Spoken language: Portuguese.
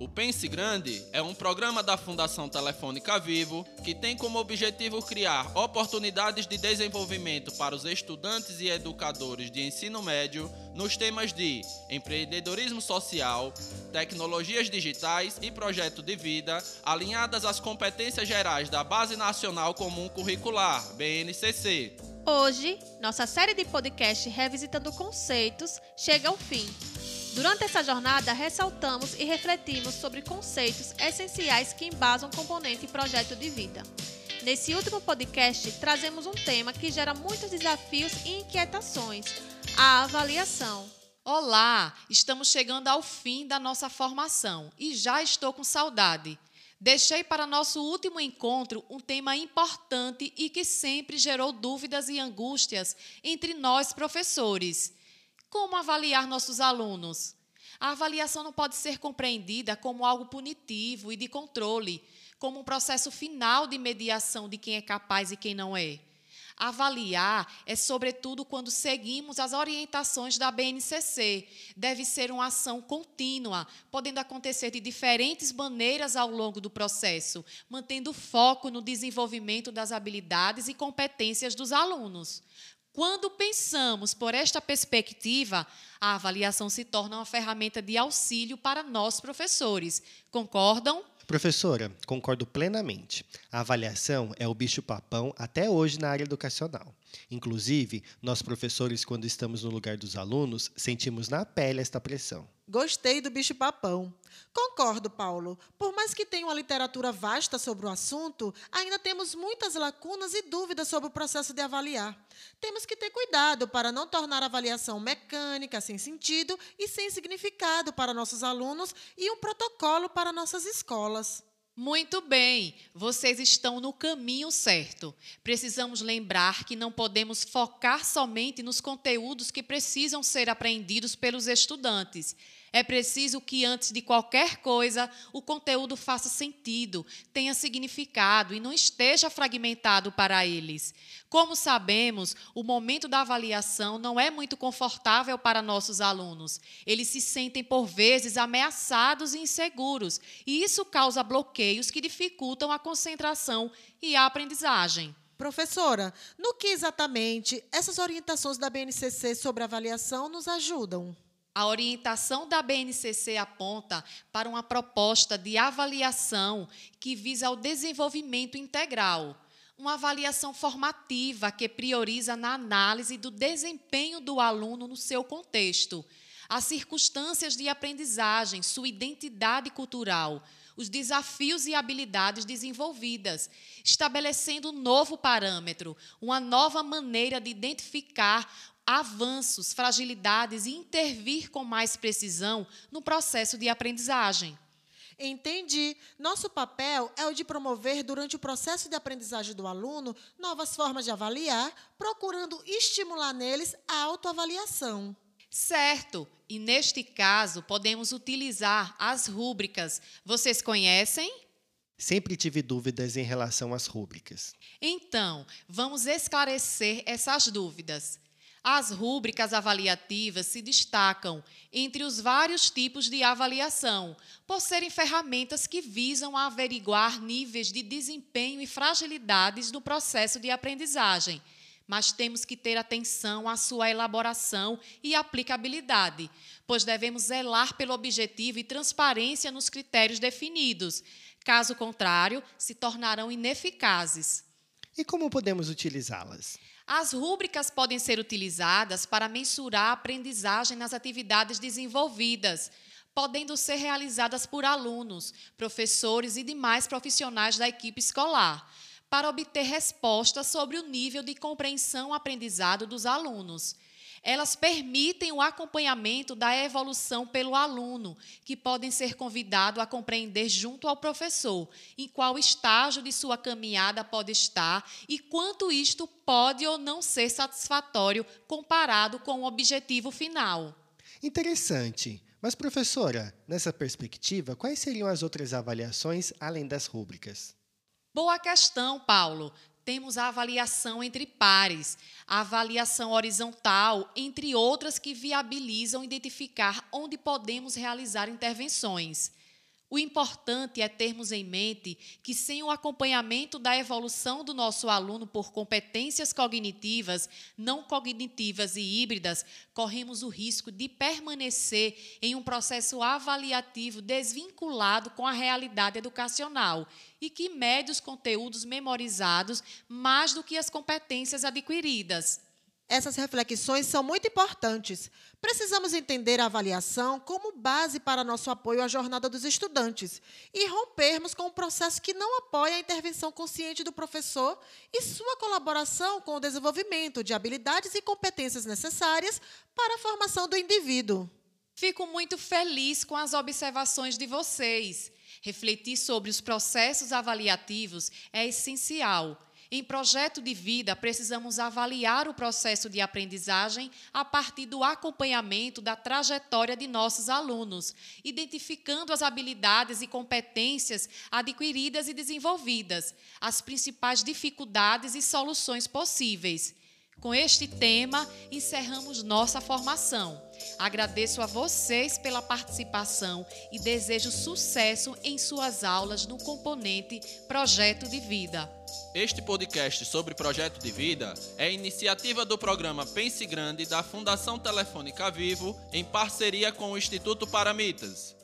O Pense Grande é um programa da Fundação Telefônica Vivo que tem como objetivo criar oportunidades de desenvolvimento para os estudantes e educadores de ensino médio nos temas de empreendedorismo social, tecnologias digitais e projeto de vida, alinhadas às competências gerais da Base Nacional Comum Curricular, BNCC. Hoje, nossa série de podcast Revisitando Conceitos chega ao fim. Durante essa jornada, ressaltamos e refletimos sobre conceitos essenciais que embasam componente e projeto de vida. Nesse último podcast, trazemos um tema que gera muitos desafios e inquietações: a avaliação. Olá, estamos chegando ao fim da nossa formação e já estou com saudade. Deixei para nosso último encontro um tema importante e que sempre gerou dúvidas e angústias entre nós professores. Como avaliar nossos alunos? A avaliação não pode ser compreendida como algo punitivo e de controle, como um processo final de mediação de quem é capaz e quem não é. Avaliar é, sobretudo, quando seguimos as orientações da BNCC. Deve ser uma ação contínua, podendo acontecer de diferentes maneiras ao longo do processo, mantendo foco no desenvolvimento das habilidades e competências dos alunos. Quando pensamos por esta perspectiva, a avaliação se torna uma ferramenta de auxílio para nós professores. Concordam? Professora, concordo plenamente. A avaliação é o bicho-papão até hoje na área educacional. Inclusive, nós professores, quando estamos no lugar dos alunos, sentimos na pele esta pressão. Gostei do bicho-papão. Concordo, Paulo. Por mais que tenha uma literatura vasta sobre o assunto, ainda temos muitas lacunas e dúvidas sobre o processo de avaliar. Temos que ter cuidado para não tornar a avaliação mecânica, sem sentido e sem significado para nossos alunos e um protocolo para nossas escolas. Muito bem, vocês estão no caminho certo. Precisamos lembrar que não podemos focar somente nos conteúdos que precisam ser aprendidos pelos estudantes. É preciso que, antes de qualquer coisa, o conteúdo faça sentido, tenha significado e não esteja fragmentado para eles. Como sabemos, o momento da avaliação não é muito confortável para nossos alunos. Eles se sentem, por vezes, ameaçados e inseguros, e isso causa bloqueios que dificultam a concentração e a aprendizagem. Professora, no que exatamente essas orientações da BNCC sobre avaliação nos ajudam? A orientação da BNCC aponta para uma proposta de avaliação que visa ao desenvolvimento integral, uma avaliação formativa que prioriza na análise do desempenho do aluno no seu contexto, as circunstâncias de aprendizagem, sua identidade cultural, os desafios e habilidades desenvolvidas, estabelecendo um novo parâmetro, uma nova maneira de identificar avanços, fragilidades e intervir com mais precisão no processo de aprendizagem. Entendi. Nosso papel é o de promover, durante o processo de aprendizagem do aluno, novas formas de avaliar, procurando estimular neles a autoavaliação. Certo. E neste caso, podemos utilizar as rúbricas. Vocês conhecem? Sempre tive dúvidas em relação às rúbricas. Então, vamos esclarecer essas dúvidas. As rúbricas avaliativas se destacam entre os vários tipos de avaliação, por serem ferramentas que visam averiguar níveis de desempenho e fragilidades no processo de aprendizagem. Mas temos que ter atenção à sua elaboração e aplicabilidade, pois devemos zelar pelo objetivo e transparência nos critérios definidos. Caso contrário, se tornarão ineficazes. E como podemos utilizá-las? As rúbricas podem ser utilizadas para mensurar a aprendizagem nas atividades desenvolvidas, podendo ser realizadas por alunos, professores e demais profissionais da equipe escolar, para obter respostas sobre o nível de compreensão aprendizado dos alunos. Elas permitem o acompanhamento da evolução pelo aluno, que podem ser convidado a compreender junto ao professor em qual estágio de sua caminhada pode estar e quanto isto pode ou não ser satisfatório comparado com o objetivo final. Interessante. Mas, professora, nessa perspectiva, quais seriam as outras avaliações além das rúbricas? Boa questão, Paulo temos a avaliação entre pares, a avaliação horizontal, entre outras que viabilizam identificar onde podemos realizar intervenções. O importante é termos em mente que, sem o acompanhamento da evolução do nosso aluno por competências cognitivas, não cognitivas e híbridas, corremos o risco de permanecer em um processo avaliativo desvinculado com a realidade educacional e que mede os conteúdos memorizados mais do que as competências adquiridas. Essas reflexões são muito importantes. Precisamos entender a avaliação como base para nosso apoio à jornada dos estudantes e rompermos com um processo que não apoia a intervenção consciente do professor e sua colaboração com o desenvolvimento de habilidades e competências necessárias para a formação do indivíduo. Fico muito feliz com as observações de vocês. Refletir sobre os processos avaliativos é essencial em projeto de vida, precisamos avaliar o processo de aprendizagem a partir do acompanhamento da trajetória de nossos alunos, identificando as habilidades e competências adquiridas e desenvolvidas, as principais dificuldades e soluções possíveis. Com este tema, encerramos nossa formação. Agradeço a vocês pela participação e desejo sucesso em suas aulas no componente Projeto de Vida. Este podcast sobre projeto de vida é iniciativa do programa Pense Grande da Fundação Telefônica Vivo em parceria com o Instituto Paramitas.